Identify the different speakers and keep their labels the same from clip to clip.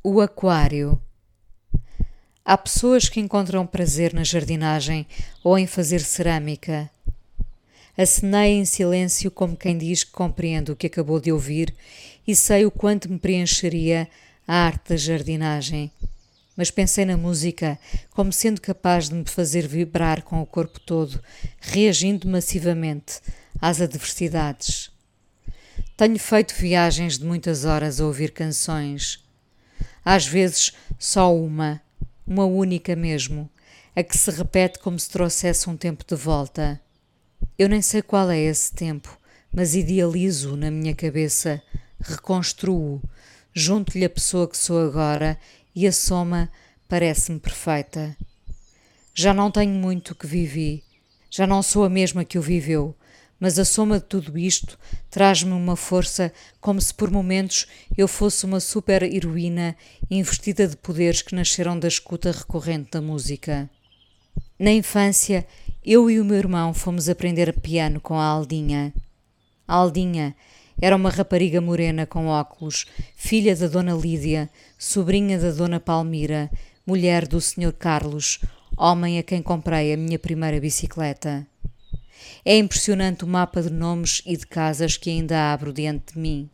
Speaker 1: O aquário. Há pessoas que encontram prazer na jardinagem ou em fazer cerâmica. Acenei em silêncio como quem diz que compreende o que acabou de ouvir e sei o quanto me preencheria a arte da jardinagem. Mas pensei na música como sendo capaz de me fazer vibrar com o corpo todo, reagindo massivamente às adversidades. Tenho feito viagens de muitas horas a ouvir canções às vezes só uma, uma única mesmo, a que se repete como se trouxesse um tempo de volta. Eu nem sei qual é esse tempo, mas idealizo na minha cabeça, reconstruo, junto-lhe a pessoa que sou agora e a soma parece-me perfeita. Já não tenho muito que vivi, já não sou a mesma que o viveu, mas a soma de tudo isto traz-me uma força como se por momentos eu fosse uma super-heroína investida de poderes que nasceram da escuta recorrente da música. Na infância, eu e o meu irmão fomos aprender piano com a Aldinha. A Aldinha era uma rapariga morena com óculos, filha da Dona Lídia, sobrinha da Dona Palmira, mulher do Sr. Carlos, homem a quem comprei a minha primeira bicicleta. É impressionante o mapa de nomes e de casas que ainda abro diante de mim.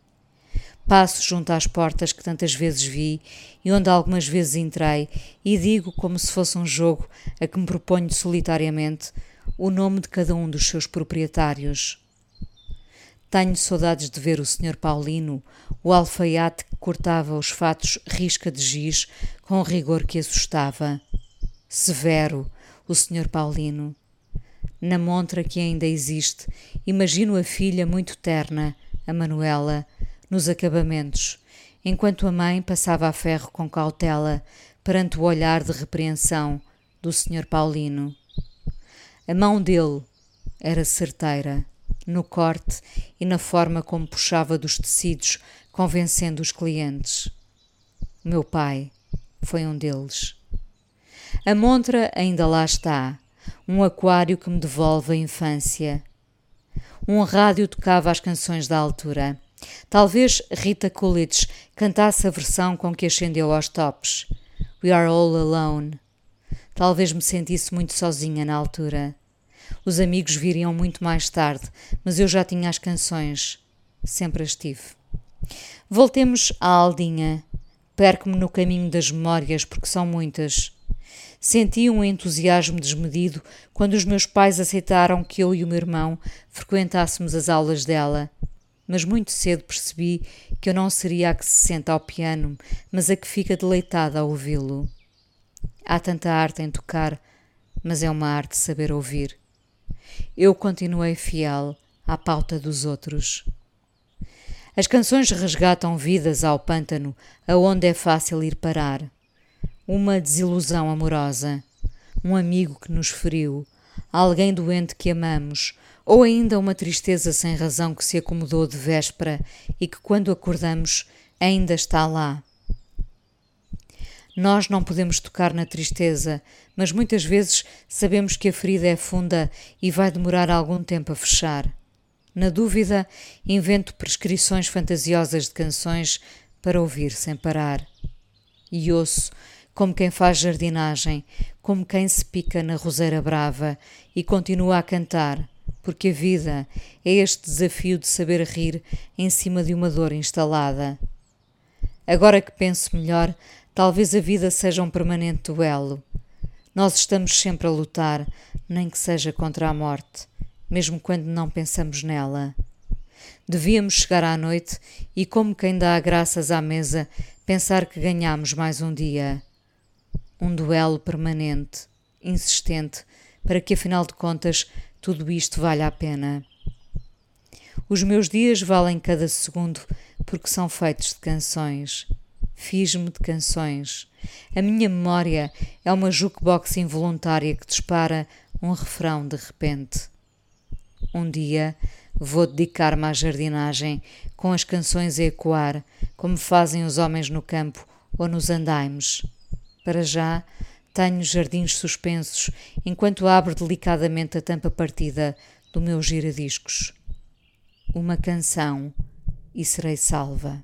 Speaker 1: Passo junto às portas que tantas vezes vi e onde algumas vezes entrei e digo, como se fosse um jogo a que me proponho solitariamente, o nome de cada um dos seus proprietários. Tenho saudades de ver o Sr. Paulino, o alfaiate que cortava os fatos risca de giz com rigor que assustava. Severo, o Sr. Paulino na montra que ainda existe, imagino a filha muito terna, a Manuela, nos acabamentos, enquanto a mãe passava a ferro com cautela perante o olhar de repreensão do Sr. Paulino. A mão dele era certeira, no corte e na forma como puxava dos tecidos, convencendo os clientes. Meu pai foi um deles. A montra ainda lá está, um aquário que me devolve a infância. Um rádio tocava as canções da altura. Talvez Rita Coolidge cantasse a versão com que ascendeu aos tops. We are all alone. Talvez me sentisse muito sozinha na altura. Os amigos viriam muito mais tarde, mas eu já tinha as canções. Sempre as tive. Voltemos à Aldinha. Perco-me no caminho das memórias porque são muitas. Senti um entusiasmo desmedido quando os meus pais aceitaram que eu e o meu irmão frequentássemos as aulas dela. Mas muito cedo percebi que eu não seria a que se senta ao piano, mas a que fica deleitada a ouvi-lo. Há tanta arte em tocar, mas é uma arte saber ouvir. Eu continuei fiel à pauta dos outros. As canções resgatam vidas ao pântano, aonde é fácil ir parar uma desilusão amorosa, um amigo que nos feriu, alguém doente que amamos, ou ainda uma tristeza sem razão que se acomodou de véspera e que, quando acordamos, ainda está lá. Nós não podemos tocar na tristeza, mas muitas vezes sabemos que a ferida é funda e vai demorar algum tempo a fechar. Na dúvida, invento prescrições fantasiosas de canções para ouvir sem parar. E ouço como quem faz jardinagem, como quem se pica na roseira brava e continua a cantar, porque a vida é este desafio de saber rir em cima de uma dor instalada. Agora que penso melhor, talvez a vida seja um permanente duelo. Nós estamos sempre a lutar, nem que seja contra a morte, mesmo quando não pensamos nela. Devíamos chegar à noite e, como quem dá graças à mesa, pensar que ganhamos mais um dia um duelo permanente, insistente, para que afinal de contas tudo isto valha a pena. Os meus dias valem cada segundo porque são feitos de canções. Fiz-me de canções. A minha memória é uma jukebox involuntária que dispara um refrão de repente. Um dia vou dedicar-me à jardinagem com as canções a ecoar, como fazem os homens no campo ou nos andaimes. Para já, tenho jardins suspensos enquanto abro delicadamente a tampa partida do meu giradiscos. Uma canção e serei salva.